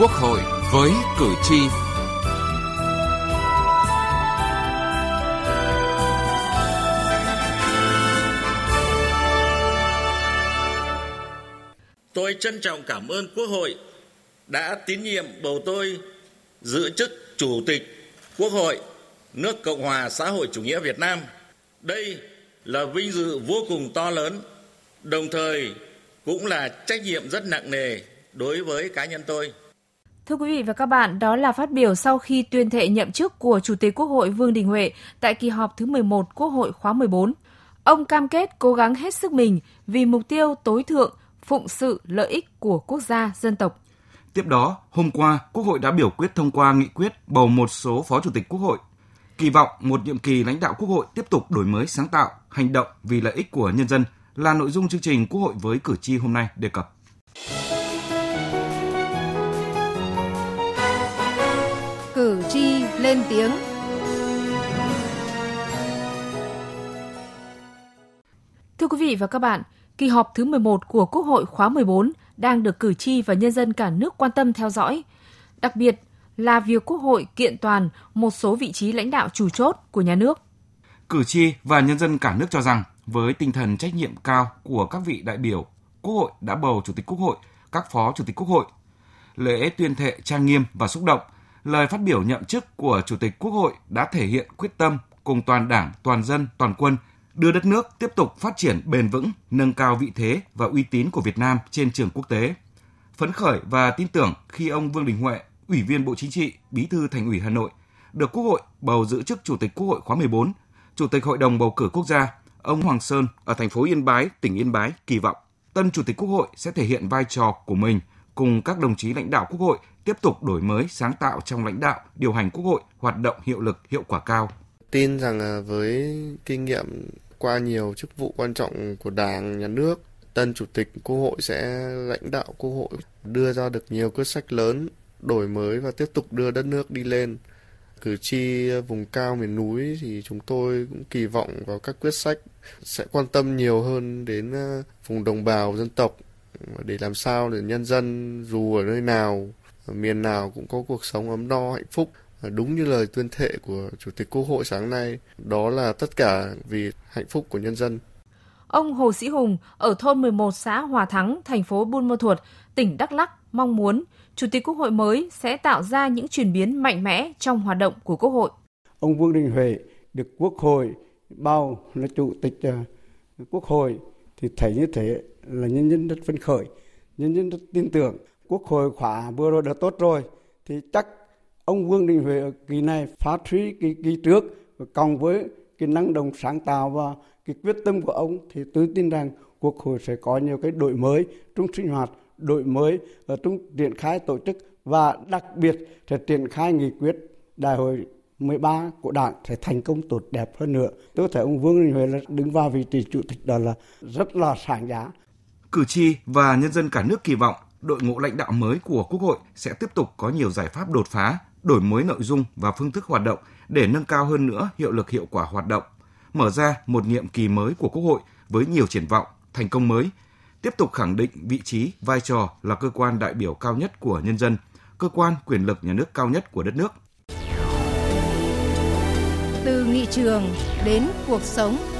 Quốc hội với cử tri. Tôi trân trọng cảm ơn Quốc hội đã tín nhiệm bầu tôi giữ chức Chủ tịch Quốc hội nước Cộng hòa xã hội chủ nghĩa Việt Nam. Đây là vinh dự vô cùng to lớn, đồng thời cũng là trách nhiệm rất nặng nề đối với cá nhân tôi. Thưa quý vị và các bạn, đó là phát biểu sau khi tuyên thệ nhậm chức của Chủ tịch Quốc hội Vương Đình Huệ tại kỳ họp thứ 11 Quốc hội khóa 14. Ông cam kết cố gắng hết sức mình vì mục tiêu tối thượng phụng sự lợi ích của quốc gia, dân tộc. Tiếp đó, hôm qua, Quốc hội đã biểu quyết thông qua nghị quyết bầu một số Phó Chủ tịch Quốc hội. Kỳ vọng một nhiệm kỳ lãnh đạo Quốc hội tiếp tục đổi mới sáng tạo, hành động vì lợi ích của nhân dân là nội dung chương trình Quốc hội với cử tri hôm nay đề cập. Cử tri lên tiếng. Thưa quý vị và các bạn, kỳ họp thứ 11 của Quốc hội khóa 14 đang được cử tri và nhân dân cả nước quan tâm theo dõi. Đặc biệt là việc Quốc hội kiện toàn một số vị trí lãnh đạo chủ chốt của nhà nước. Cử tri và nhân dân cả nước cho rằng với tinh thần trách nhiệm cao của các vị đại biểu, Quốc hội đã bầu Chủ tịch Quốc hội, các phó Chủ tịch Quốc hội. Lễ tuyên thệ trang nghiêm và xúc động, lời phát biểu nhậm chức của Chủ tịch Quốc hội đã thể hiện quyết tâm cùng toàn Đảng, toàn dân, toàn quân đưa đất nước tiếp tục phát triển bền vững, nâng cao vị thế và uy tín của Việt Nam trên trường quốc tế. Phấn khởi và tin tưởng khi ông Vương Đình Huệ, Ủy viên Bộ Chính trị, Bí thư Thành ủy Hà Nội, được Quốc hội bầu giữ chức Chủ tịch Quốc hội khóa 14, Chủ tịch Hội đồng bầu cử quốc gia, ông Hoàng Sơn ở thành phố Yên Bái, tỉnh Yên Bái kỳ vọng tân Chủ tịch Quốc hội sẽ thể hiện vai trò của mình cùng các đồng chí lãnh đạo Quốc hội tiếp tục đổi mới sáng tạo trong lãnh đạo, điều hành Quốc hội hoạt động hiệu lực, hiệu quả cao. Tin rằng à, với kinh nghiệm qua nhiều chức vụ quan trọng của Đảng, Nhà nước, tân Chủ tịch Quốc hội sẽ lãnh đạo Quốc hội đưa ra được nhiều quyết sách lớn, đổi mới và tiếp tục đưa đất nước đi lên. Cử tri vùng cao miền núi thì chúng tôi cũng kỳ vọng vào các quyết sách sẽ quan tâm nhiều hơn đến à, vùng đồng bào dân tộc để làm sao để nhân dân dù ở nơi nào, ở miền nào cũng có cuộc sống ấm no hạnh phúc đúng như lời tuyên thệ của Chủ tịch Quốc hội sáng nay, đó là tất cả vì hạnh phúc của nhân dân. Ông Hồ Sĩ Hùng ở thôn 11 xã Hòa Thắng, thành phố Buôn Ma Thuột, tỉnh Đắk Lắk mong muốn Chủ tịch Quốc hội mới sẽ tạo ra những chuyển biến mạnh mẽ trong hoạt động của Quốc hội. Ông Vương Đình Huệ được Quốc hội bao là Chủ tịch ờ, Quốc hội thì thấy như thế là nhân dân rất phấn khởi, nhân dân rất tin tưởng. Quốc hội khóa vừa rồi đã tốt rồi thì chắc ông Vương Đình Huệ ở kỳ này phát huy kỳ kỳ trước và cộng với cái năng động sáng tạo và cái quyết tâm của ông thì tôi tin rằng quốc hội sẽ có nhiều cái đổi mới trong sinh hoạt đổi mới ở trong triển khai tổ chức và đặc biệt sẽ triển khai nghị quyết đại hội 13 của đảng sẽ thành công tốt đẹp hơn nữa. Tôi thấy ông Vương Đình Huệ là đứng vào vị trí chủ tịch đó là rất là sáng giá. Cử tri và nhân dân cả nước kỳ vọng đội ngũ lãnh đạo mới của Quốc hội sẽ tiếp tục có nhiều giải pháp đột phá, đổi mới nội dung và phương thức hoạt động để nâng cao hơn nữa hiệu lực hiệu quả hoạt động, mở ra một nhiệm kỳ mới của Quốc hội với nhiều triển vọng, thành công mới, tiếp tục khẳng định vị trí, vai trò là cơ quan đại biểu cao nhất của nhân dân, cơ quan quyền lực nhà nước cao nhất của đất nước. Từ nghị trường đến cuộc sống.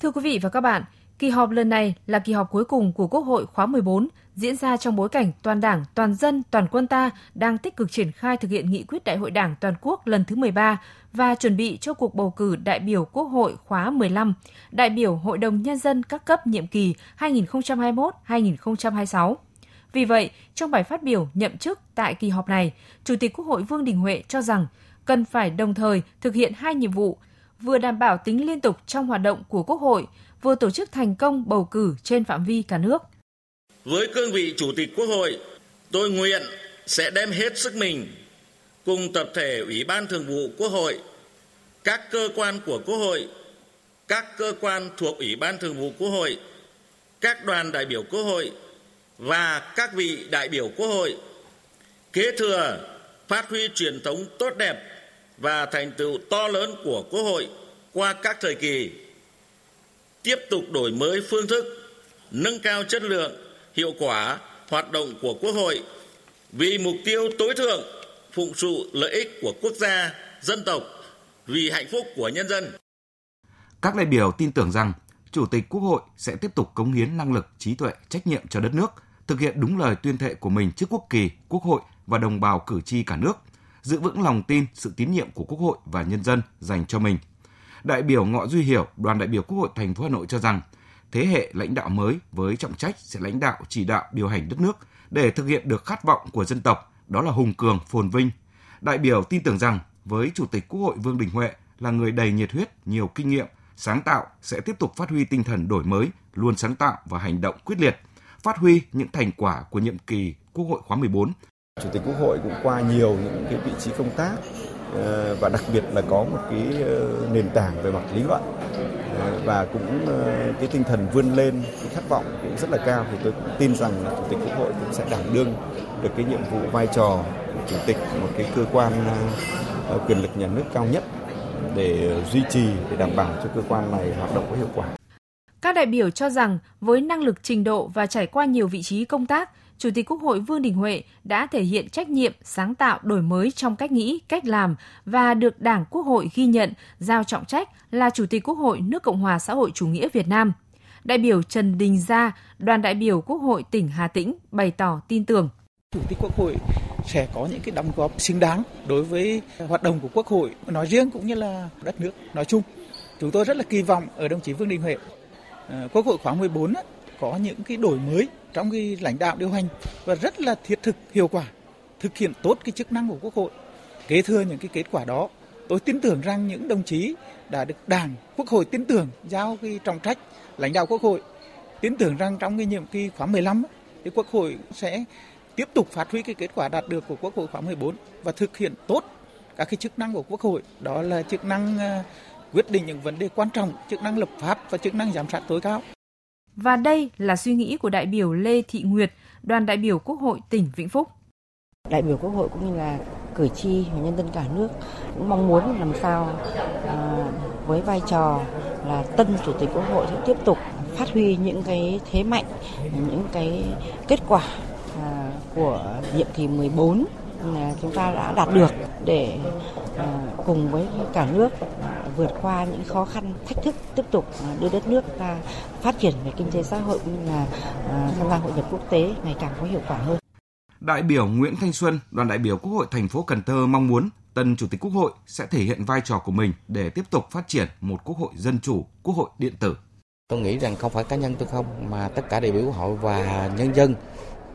Thưa quý vị và các bạn, Kỳ họp lần này là kỳ họp cuối cùng của Quốc hội khóa 14, diễn ra trong bối cảnh toàn Đảng, toàn dân, toàn quân ta đang tích cực triển khai thực hiện nghị quyết Đại hội Đảng toàn quốc lần thứ 13 và chuẩn bị cho cuộc bầu cử đại biểu Quốc hội khóa 15, đại biểu Hội đồng Nhân dân các cấp nhiệm kỳ 2021-2026. Vì vậy, trong bài phát biểu nhậm chức tại kỳ họp này, Chủ tịch Quốc hội Vương Đình Huệ cho rằng cần phải đồng thời thực hiện hai nhiệm vụ, vừa đảm bảo tính liên tục trong hoạt động của Quốc hội, vừa tổ chức thành công bầu cử trên phạm vi cả nước. Với cương vị Chủ tịch Quốc hội, tôi nguyện sẽ đem hết sức mình cùng tập thể Ủy ban Thường vụ Quốc hội, các cơ quan của Quốc hội, các cơ quan thuộc Ủy ban Thường vụ Quốc hội, các đoàn đại biểu Quốc hội và các vị đại biểu Quốc hội kế thừa phát huy truyền thống tốt đẹp và thành tựu to lớn của Quốc hội qua các thời kỳ tiếp tục đổi mới phương thức nâng cao chất lượng, hiệu quả hoạt động của Quốc hội vì mục tiêu tối thượng phụng sự lợi ích của quốc gia, dân tộc, vì hạnh phúc của nhân dân. Các đại biểu tin tưởng rằng Chủ tịch Quốc hội sẽ tiếp tục cống hiến năng lực, trí tuệ, trách nhiệm cho đất nước, thực hiện đúng lời tuyên thệ của mình trước quốc kỳ, quốc hội và đồng bào cử tri cả nước, giữ vững lòng tin, sự tín nhiệm của Quốc hội và nhân dân dành cho mình. Đại biểu Ngọ Duy Hiểu, đoàn đại biểu Quốc hội thành phố Hà Nội cho rằng, thế hệ lãnh đạo mới với trọng trách sẽ lãnh đạo chỉ đạo điều hành đất nước để thực hiện được khát vọng của dân tộc, đó là hùng cường, phồn vinh. Đại biểu tin tưởng rằng với Chủ tịch Quốc hội Vương Đình Huệ là người đầy nhiệt huyết, nhiều kinh nghiệm, sáng tạo sẽ tiếp tục phát huy tinh thần đổi mới, luôn sáng tạo và hành động quyết liệt, phát huy những thành quả của nhiệm kỳ Quốc hội khóa 14. Chủ tịch Quốc hội cũng qua nhiều những cái vị trí công tác ờ, và đặc biệt là có một cái ờ, nền tảng về mặt lý luận ờ, và cũng cái tinh thần vươn lên cái khát vọng cũng rất là cao thì tôi cũng tin rằng là chủ tịch quốc hội cũng sẽ đảm đương được cái nhiệm vụ vai trò của chủ tịch một cái cơ quan quyền lực nhà nước cao nhất để duy trì để đảm bảo cho cơ quan này hoạt động có hiệu quả. Các đại biểu cho rằng với năng lực trình độ và trải qua nhiều vị trí công tác, Chủ tịch Quốc hội Vương Đình Huệ đã thể hiện trách nhiệm, sáng tạo, đổi mới trong cách nghĩ, cách làm và được Đảng Quốc hội ghi nhận, giao trọng trách là Chủ tịch Quốc hội nước Cộng hòa xã hội chủ nghĩa Việt Nam. Đại biểu Trần Đình Gia, đoàn đại biểu Quốc hội tỉnh Hà Tĩnh bày tỏ tin tưởng. Chủ tịch Quốc hội sẽ có những cái đóng góp xứng đáng đối với hoạt động của Quốc hội nói riêng cũng như là đất nước nói chung. Chúng tôi rất là kỳ vọng ở đồng chí Vương Đình Huệ. Ờ, Quốc hội khóa 14 có những cái đổi mới trong cái lãnh đạo điều hành và rất là thiết thực hiệu quả thực hiện tốt cái chức năng của Quốc hội. Kế thừa những cái kết quả đó, tôi tin tưởng rằng những đồng chí đã được Đảng, Quốc hội tin tưởng giao cái trọng trách lãnh đạo Quốc hội, tin tưởng rằng trong cái nhiệm kỳ khóa 15 thì Quốc hội sẽ tiếp tục phát huy cái kết quả đạt được của Quốc hội khóa 14 và thực hiện tốt các cái chức năng của Quốc hội, đó là chức năng à, quyết định những vấn đề quan trọng, chức năng lập pháp và chức năng giám sát tối cao. Và đây là suy nghĩ của đại biểu Lê Thị Nguyệt, đoàn đại biểu Quốc hội tỉnh Vĩnh Phúc. Đại biểu Quốc hội cũng như là cử tri và nhân dân cả nước cũng mong muốn làm sao à, với vai trò là tân chủ tịch Quốc hội sẽ tiếp tục phát huy những cái thế mạnh, những cái kết quả à, của nhiệm kỳ 14 là chúng ta đã đạt được để à, cùng với cả nước vượt qua những khó khăn, thách thức, tiếp tục đưa đất nước ta phát triển về kinh tế xã hội cũng như là à, tham gia hội nhập quốc tế ngày càng có hiệu quả hơn. Đại biểu Nguyễn Thanh Xuân, đoàn đại biểu Quốc hội thành phố Cần Thơ mong muốn tân chủ tịch Quốc hội sẽ thể hiện vai trò của mình để tiếp tục phát triển một quốc hội dân chủ, quốc hội điện tử. Tôi nghĩ rằng không phải cá nhân tôi không mà tất cả đại biểu Quốc hội và nhân dân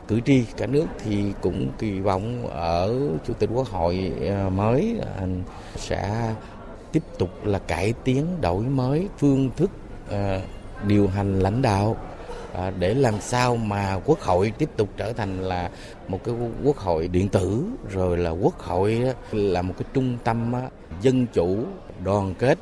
cử tri cả nước thì cũng kỳ vọng ở chủ tịch quốc hội à, mới sẽ tiếp tục là cải tiến đổi mới phương thức à, điều hành lãnh đạo à, để làm sao mà quốc hội tiếp tục trở thành là một cái quốc hội điện tử rồi là quốc hội là một cái trung tâm dân chủ đoàn kết.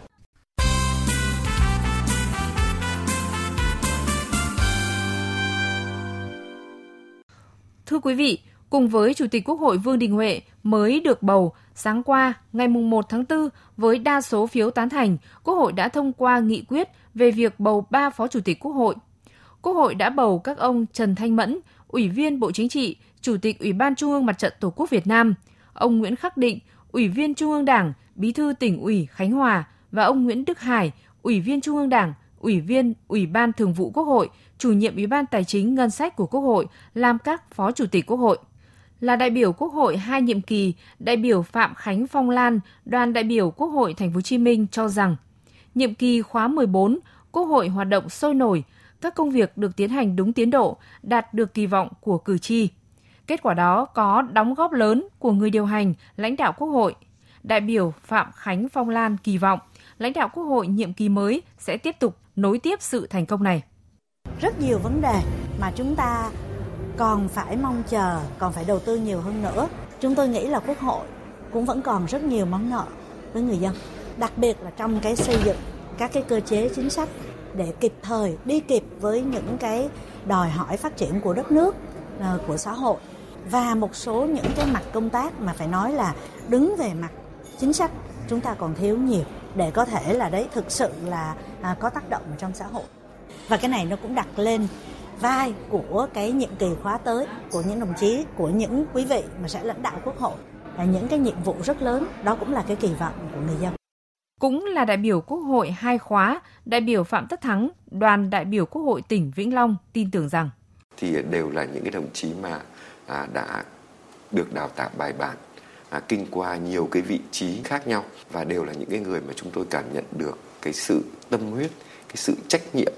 Thưa quý vị, cùng với Chủ tịch Quốc hội Vương Đình Huệ mới được bầu, sáng qua, ngày 1 tháng 4, với đa số phiếu tán thành, Quốc hội đã thông qua nghị quyết về việc bầu 3 Phó Chủ tịch Quốc hội. Quốc hội đã bầu các ông Trần Thanh Mẫn, Ủy viên Bộ Chính trị, Chủ tịch Ủy ban Trung ương Mặt trận Tổ quốc Việt Nam, ông Nguyễn Khắc Định, Ủy viên Trung ương Đảng, Bí thư tỉnh ủy Khánh Hòa và ông Nguyễn Đức Hải, Ủy viên Trung ương Đảng, Ủy viên Ủy ban Thường vụ Quốc hội, chủ nhiệm Ủy ban Tài chính Ngân sách của Quốc hội làm các Phó Chủ tịch Quốc hội. Là đại biểu Quốc hội hai nhiệm kỳ, đại biểu Phạm Khánh Phong Lan, đoàn đại biểu Quốc hội Thành phố Hồ Chí Minh cho rằng nhiệm kỳ khóa 14, Quốc hội hoạt động sôi nổi, các công việc được tiến hành đúng tiến độ, đạt được kỳ vọng của cử tri. Kết quả đó có đóng góp lớn của người điều hành, lãnh đạo Quốc hội. Đại biểu Phạm Khánh Phong Lan kỳ vọng lãnh đạo Quốc hội nhiệm kỳ mới sẽ tiếp tục nối tiếp sự thành công này rất nhiều vấn đề mà chúng ta còn phải mong chờ, còn phải đầu tư nhiều hơn nữa. Chúng tôi nghĩ là Quốc hội cũng vẫn còn rất nhiều món nợ với người dân, đặc biệt là trong cái xây dựng các cái cơ chế chính sách để kịp thời đi kịp với những cái đòi hỏi phát triển của đất nước, ờ, của xã hội và một số những cái mặt công tác mà phải nói là đứng về mặt chính sách chúng ta còn thiếu nhiều để có thể là đấy thực sự là à, có tác động trong xã hội và cái này nó cũng đặt lên vai của cái nhiệm kỳ khóa tới của những đồng chí của những quý vị mà sẽ lãnh đạo quốc hội. Là những cái nhiệm vụ rất lớn đó cũng là cái kỳ vọng của người dân. Cũng là đại biểu Quốc hội hai khóa, đại biểu Phạm Tất Thắng, đoàn đại biểu Quốc hội tỉnh Vĩnh Long tin tưởng rằng. Thì đều là những cái đồng chí mà à, đã được đào tạo bài bản, à, kinh qua nhiều cái vị trí khác nhau và đều là những cái người mà chúng tôi cảm nhận được cái sự tâm huyết, cái sự trách nhiệm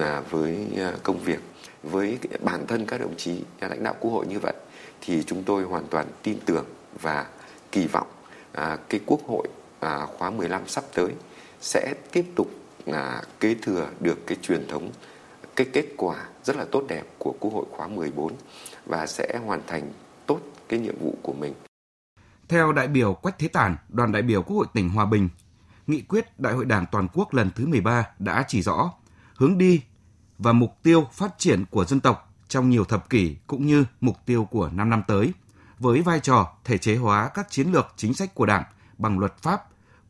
À, với à, công việc với bản thân các đồng chí à, lãnh đạo quốc hội như vậy thì chúng tôi hoàn toàn tin tưởng và kỳ vọng à, cái quốc hội à, khóa 15 sắp tới sẽ tiếp tục à, kế thừa được cái truyền thống cái kết quả rất là tốt đẹp của Quốc hội khóa 14 và sẽ hoàn thành tốt cái nhiệm vụ của mình. Theo đại biểu Quách Thế Tản, đoàn đại biểu Quốc hội tỉnh Hòa Bình, nghị quyết Đại hội Đảng toàn quốc lần thứ 13 đã chỉ rõ hướng đi và mục tiêu phát triển của dân tộc trong nhiều thập kỷ cũng như mục tiêu của 5 năm tới với vai trò thể chế hóa các chiến lược chính sách của Đảng bằng luật pháp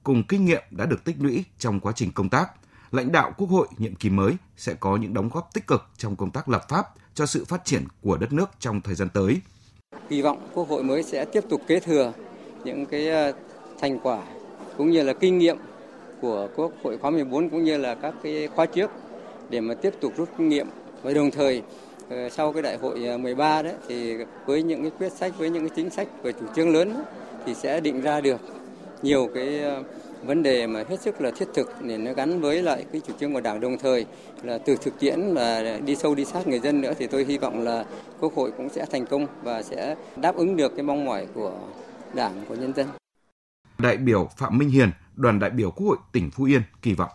cùng kinh nghiệm đã được tích lũy trong quá trình công tác, lãnh đạo Quốc hội nhiệm kỳ mới sẽ có những đóng góp tích cực trong công tác lập pháp cho sự phát triển của đất nước trong thời gian tới. Kỳ vọng Quốc hội mới sẽ tiếp tục kế thừa những cái ờ, thành quả cũng như là kinh nghiệm của Quốc hội khóa 14 cũng như là các cái khóa trước để mà tiếp tục rút kinh nghiệm. Và đồng thời ờ, sau cái đại hội ờ, 13 đấy thì với những cái quyết sách với những cái chính sách và chủ trương lớn thì sẽ định ra được nhiều cái ờ, vấn đề mà hết sức là thiết thực để nó gắn với lại cái chủ trương của Đảng. Đồng thời là từ thực tiễn là đi sâu đi sát người dân nữa thì tôi hy vọng là Quốc hội cũng sẽ thành công và sẽ đáp ứng được cái mong mỏi của Đảng của nhân dân. Đại biểu Phạm Minh Hiền, đoàn đại biểu Quốc hội tỉnh Phú Yên kỳ vọng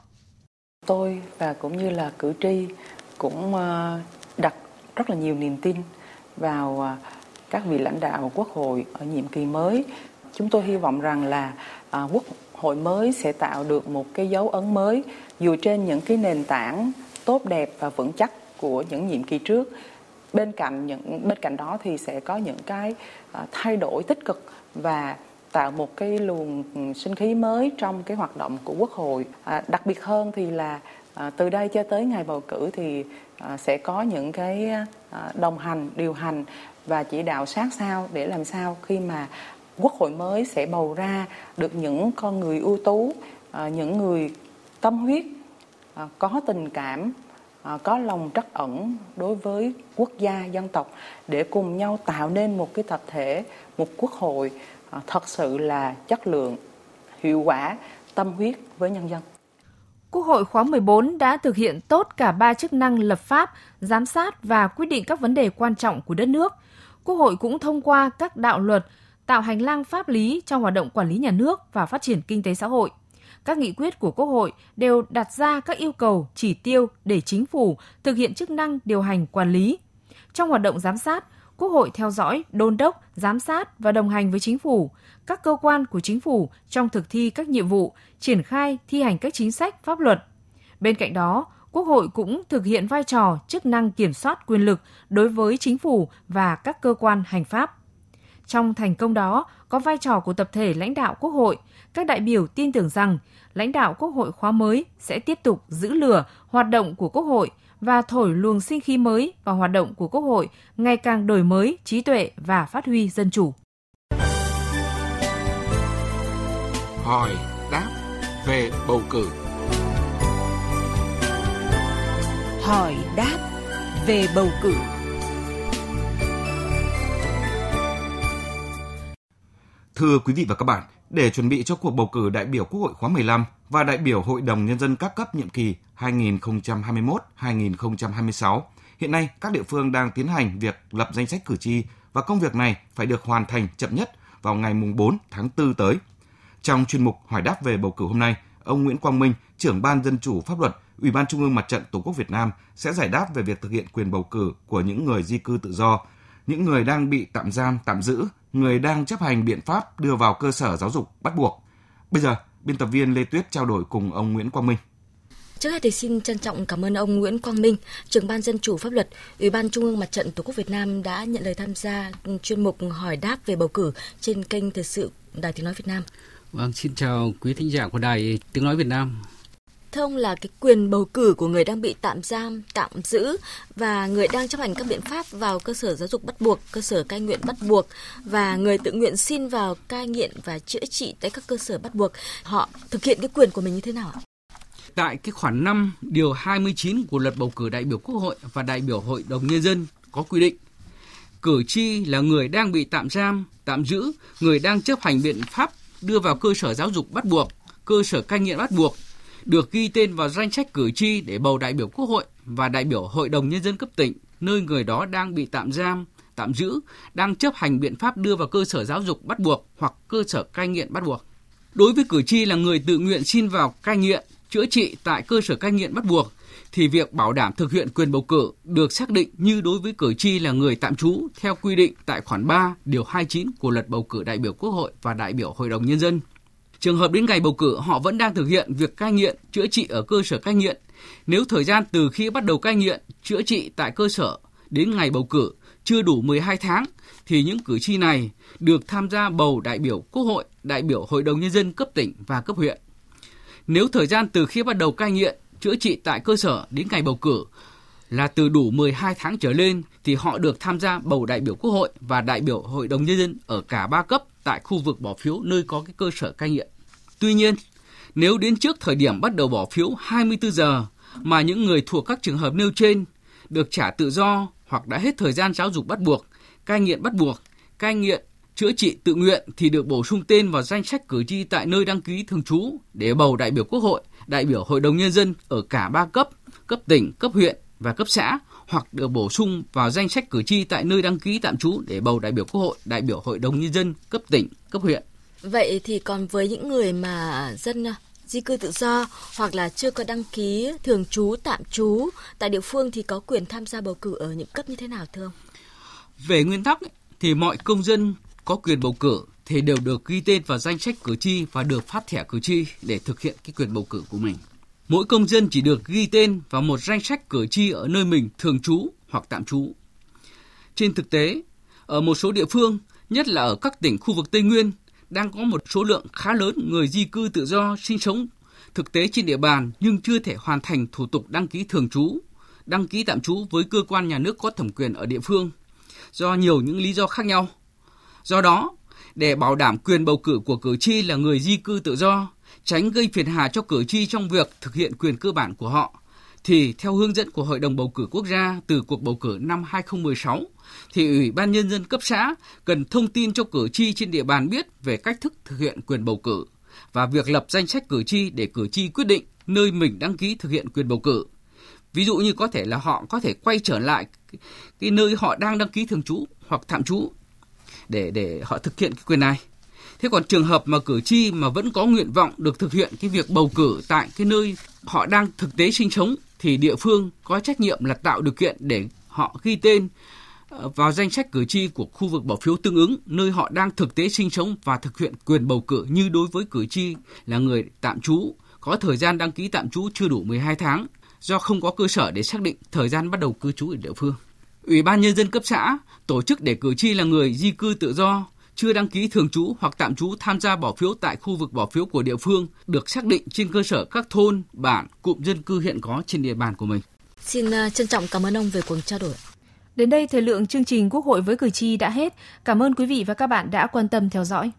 tôi và cũng như là cử tri cũng ờ, đặt rất là nhiều niềm tin vào ờ, các vị lãnh đạo quốc hội ở nhiệm kỳ mới. Chúng tôi hy vọng rằng là ờ, quốc hội mới sẽ tạo được một cái dấu ấn mới dựa trên những cái nền tảng tốt đẹp và vững chắc của những nhiệm kỳ trước. Bên cạnh những, bên cạnh đó thì sẽ có những cái thay đổi tích cực và tạo một cái luồng sinh khí mới trong cái hoạt động của quốc hội. À, đặc biệt hơn thì là à, từ đây cho tới ngày bầu cử thì à, sẽ có những cái à, đồng hành điều hành và chỉ đạo sát sao để làm sao khi mà quốc hội mới sẽ bầu ra được những con người ưu tú à, những người tâm huyết à, có tình cảm à, có lòng trắc ẩn đối với quốc gia dân tộc để cùng nhau tạo nên một cái tập thể một quốc hội À, thật sự là chất lượng hiệu quả tâm huyết với nhân dân Quốc hội khóa 14 đã thực hiện tốt cả ba chức năng lập pháp, giám sát và quyết định các vấn đề quan trọng của đất nước. Quốc hội cũng thông qua các đạo luật, tạo hành lang pháp lý trong hoạt động quản lý nhà nước và phát triển kinh tế xã hội. Các nghị quyết của Quốc hội đều đặt ra các yêu cầu, chỉ tiêu để chính phủ thực hiện chức năng điều hành quản lý. Trong hoạt động giám sát, Quốc hội theo dõi, đôn đốc, giám sát và đồng hành với chính phủ, các cơ quan của chính phủ trong thực thi các nhiệm vụ, triển khai thi hành các chính sách pháp luật. Bên cạnh đó, Quốc hội cũng thực hiện vai trò chức năng kiểm soát quyền lực đối với chính phủ và các cơ quan hành pháp. Trong thành công đó có vai trò của tập thể lãnh đạo Quốc hội, các đại biểu tin tưởng rằng lãnh đạo Quốc hội khóa mới sẽ tiếp tục giữ lửa hoạt động của Quốc hội và thổi luồng sinh khí mới vào hoạt động của Quốc hội ngày càng đổi mới trí tuệ và phát huy dân chủ. Hỏi đáp về bầu cử. Hỏi đáp về bầu cử. Thưa quý vị và các bạn, để chuẩn bị cho cuộc bầu cử đại biểu Quốc hội khóa 15 và đại biểu Hội đồng Nhân dân các cấp nhiệm kỳ 2021-2026, hiện nay các địa phương đang tiến hành việc lập danh sách cử tri và công việc này phải được hoàn thành chậm nhất vào ngày 4 tháng 4 tới. Trong chuyên mục hỏi đáp về bầu cử hôm nay, ông Nguyễn Quang Minh, trưởng ban dân chủ pháp luật, Ủy ban Trung ương Mặt trận Tổ quốc Việt Nam sẽ giải đáp về việc thực hiện quyền bầu cử của những người di cư tự do, những người đang bị tạm giam, tạm giữ người đang chấp hành biện pháp đưa vào cơ sở giáo dục bắt buộc. Bây giờ, biên tập viên Lê Tuyết trao đổi cùng ông Nguyễn Quang Minh. Trước hết thì xin trân trọng cảm ơn ông Nguyễn Quang Minh, trưởng ban dân chủ pháp luật, Ủy ban Trung ương Mặt trận Tổ quốc Việt Nam đã nhận lời tham gia chuyên mục hỏi đáp về bầu cử trên kênh thời sự Đài Tiếng nói Việt Nam. Vâng, xin chào quý thính giả của Đài Tiếng nói Việt Nam. Thưa ông là cái quyền bầu cử của người đang bị tạm giam, tạm giữ và người đang chấp hành các biện pháp vào cơ sở giáo dục bắt buộc, cơ sở cai nghiện bắt buộc và người tự nguyện xin vào cai nghiện và chữa trị tại các cơ sở bắt buộc, họ thực hiện cái quyền của mình như thế nào ạ? Tại cái khoản 5 điều 29 của luật bầu cử đại biểu Quốc hội và đại biểu Hội đồng nhân dân có quy định cử tri là người đang bị tạm giam, tạm giữ, người đang chấp hành biện pháp đưa vào cơ sở giáo dục bắt buộc, cơ sở cai nghiện bắt buộc, được ghi tên vào danh sách cử tri để bầu đại biểu Quốc hội và đại biểu Hội đồng Nhân dân cấp tỉnh, nơi người đó đang bị tạm giam, tạm giữ, đang chấp hành biện pháp đưa vào cơ sở giáo dục bắt buộc hoặc cơ sở cai nghiện bắt buộc. Đối với cử tri là người tự nguyện xin vào cai nghiện, chữa trị tại cơ sở cai nghiện bắt buộc, thì việc bảo đảm thực hiện quyền bầu cử được xác định như đối với cử tri là người tạm trú theo quy định tại khoản 3 điều 29 của luật bầu cử đại biểu Quốc hội và đại biểu Hội đồng Nhân dân. Trường hợp đến ngày bầu cử họ vẫn đang thực hiện việc cai nghiện, chữa trị ở cơ sở cai nghiện. Nếu thời gian từ khi bắt đầu cai nghiện, chữa trị tại cơ sở đến ngày bầu cử chưa đủ 12 tháng thì những cử tri này được tham gia bầu đại biểu Quốc hội, đại biểu Hội đồng Nhân dân cấp tỉnh và cấp huyện. Nếu thời gian từ khi bắt đầu cai nghiện, chữa trị tại cơ sở đến ngày bầu cử là từ đủ 12 tháng trở lên thì họ được tham gia bầu đại biểu Quốc hội và đại biểu Hội đồng Nhân dân ở cả ba cấp tại khu vực bỏ phiếu nơi có cái cơ sở cai nghiện. Tuy nhiên, nếu đến trước thời điểm bắt đầu bỏ phiếu 24 giờ mà những người thuộc các trường hợp nêu trên được trả tự do hoặc đã hết thời gian giáo dục bắt buộc, cai nghiện bắt buộc, cai nghiện chữa trị tự nguyện thì được bổ sung tên vào danh sách cử tri tại nơi đăng ký thường trú để bầu đại biểu Quốc hội, đại biểu Hội đồng Nhân dân ở cả ba cấp, cấp tỉnh, cấp huyện và cấp xã hoặc được bổ sung vào danh sách cử tri tại nơi đăng ký tạm trú để bầu đại biểu Quốc hội, đại biểu Hội đồng Nhân dân cấp tỉnh, cấp huyện. Vậy thì còn với những người mà dân à, di cư tự do hoặc là chưa có đăng ký thường trú, tạm trú tại địa phương thì có quyền tham gia bầu cử ở những cấp như thế nào thưa ông? Về nguyên tắc thì mọi công dân có quyền bầu cử thì đều được ghi tên vào danh sách cử tri và được phát thẻ cử tri để thực hiện cái quyền bầu cử của mình. Mỗi công dân chỉ được ghi tên vào một danh sách cử tri ở nơi mình thường trú hoặc tạm trú. Trên thực tế, ở một số địa phương, nhất là ở các tỉnh khu vực Tây Nguyên, đang có một số lượng khá lớn người di cư tự do sinh sống thực tế trên địa bàn nhưng chưa thể hoàn thành thủ tục đăng ký thường trú, đăng ký tạm trú với cơ quan nhà nước có thẩm quyền ở địa phương do nhiều những lý do khác nhau. Do đó, để bảo đảm quyền bầu cử của cử tri là người di cư tự do, tránh gây phiền hà cho cử tri trong việc thực hiện quyền cơ bản của họ, thì theo hướng dẫn của Hội đồng bầu cử quốc gia từ cuộc bầu cử năm 2016, thì Ủy ban Nhân dân cấp xã cần thông tin cho cử tri trên địa bàn biết về cách thức thực hiện quyền bầu cử và việc lập danh sách cử tri để cử tri quyết định nơi mình đăng ký thực hiện quyền bầu cử. Ví dụ như có thể là họ có thể quay trở lại cái, cái nơi họ đang đăng ký thường trú hoặc tạm trú để để họ thực hiện cái quyền này. Thế còn trường hợp mà cử tri mà vẫn có nguyện vọng được thực hiện cái việc bầu cử tại cái nơi họ đang thực tế sinh sống, thì địa phương có trách nhiệm là tạo điều kiện để họ ghi tên ờ, vào danh sách cử tri của khu vực bỏ phiếu tương ứng nơi họ đang thực tế sinh sống và thực hiện quyền bầu cử như đối với cử tri là người tạm trú, có thời gian đăng ký tạm trú chưa đủ 12 tháng, do không có cơ sở để xác định thời gian bắt đầu cư trú ở địa phương. Ủy ban nhân dân cấp xã tổ chức để cử tri là người di cư tự do chưa đăng ký thường trú hoặc tạm trú tham gia bỏ phiếu tại khu vực bỏ phiếu của địa phương được xác định trên cơ sở các thôn, bản, cụm dân cư hiện có trên địa bàn của mình. Xin ờ, trân trọng cảm ơn ông về cuộc trao đổi. Đến đây thời lượng chương trình Quốc hội với cử tri đã hết. Cảm ơn quý vị và các bạn đã quan tâm theo dõi.